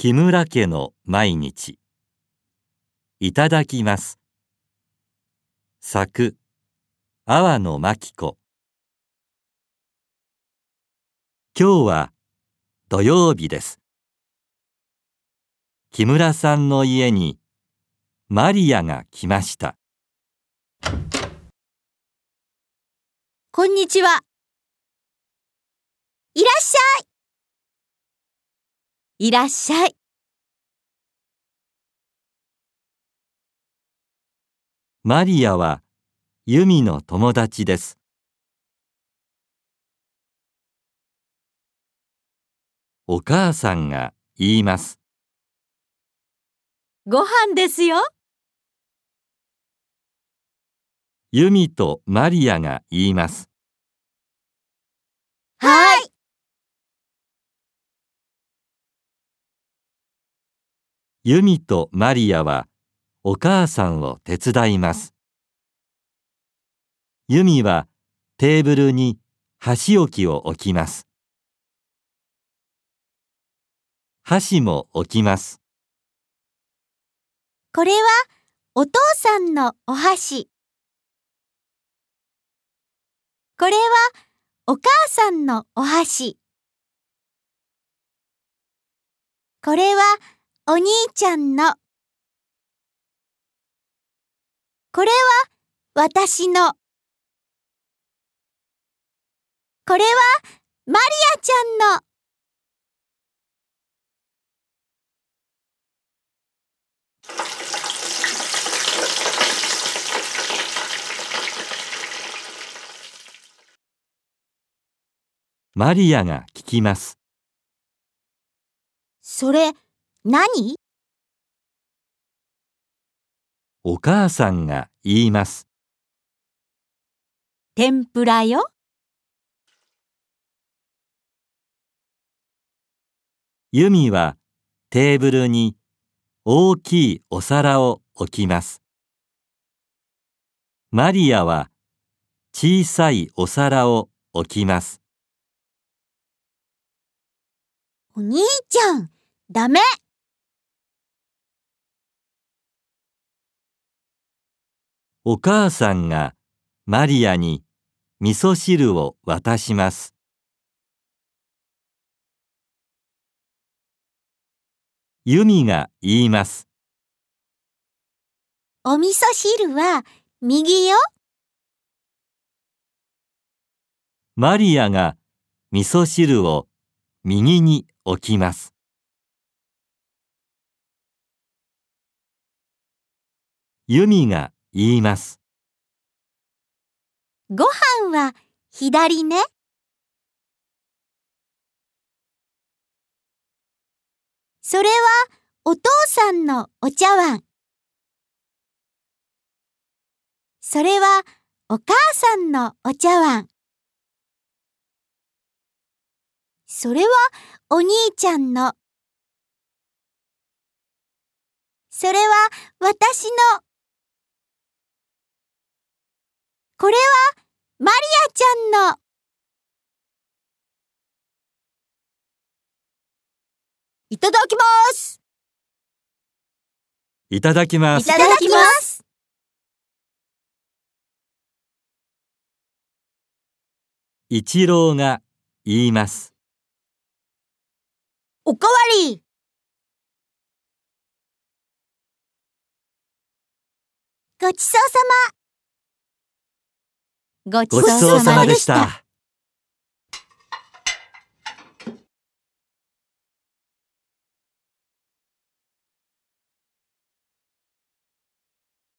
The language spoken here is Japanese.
木村家の毎日。いただきます。作阿波野真紀子。今日は土曜日です。木村さんの家にマリアが来ました。こんにちは。いらっしゃい。いらっしゃい。マリアはユミの友達ですお母さんが言いますご飯ですよ。ユミとマリアが言いますはい。ユミとマリアはお母さんを手伝います。ユミはテーブルに箸置きを置きます。箸も置きます。これはお父さんのお箸。これはお母さんのお箸。これはお兄ちゃんの。これは私の。これはマリアちゃんの。マリアが聞きます。それ、何？お母さんが言います。天ぷらよ。ユミはテーブルに大きいお皿を置きます。マリアは小さいお皿を置きます。お兄ちゃん、ダメ。お母さんがマリアに味噌汁を渡します。ユミが言います。お味噌汁は右よ。マリアが味噌汁を右に置きます。ユミが言います。ご飯は左ね。それはお父さんのお茶碗。それはお母さんのお茶碗。それはお兄ちゃんの。それは私の。これはマリアちゃんの。いただきます。いただきます。いただきます。一郎が言います。おかわり。ごちそうさま。ごちそうさまでした。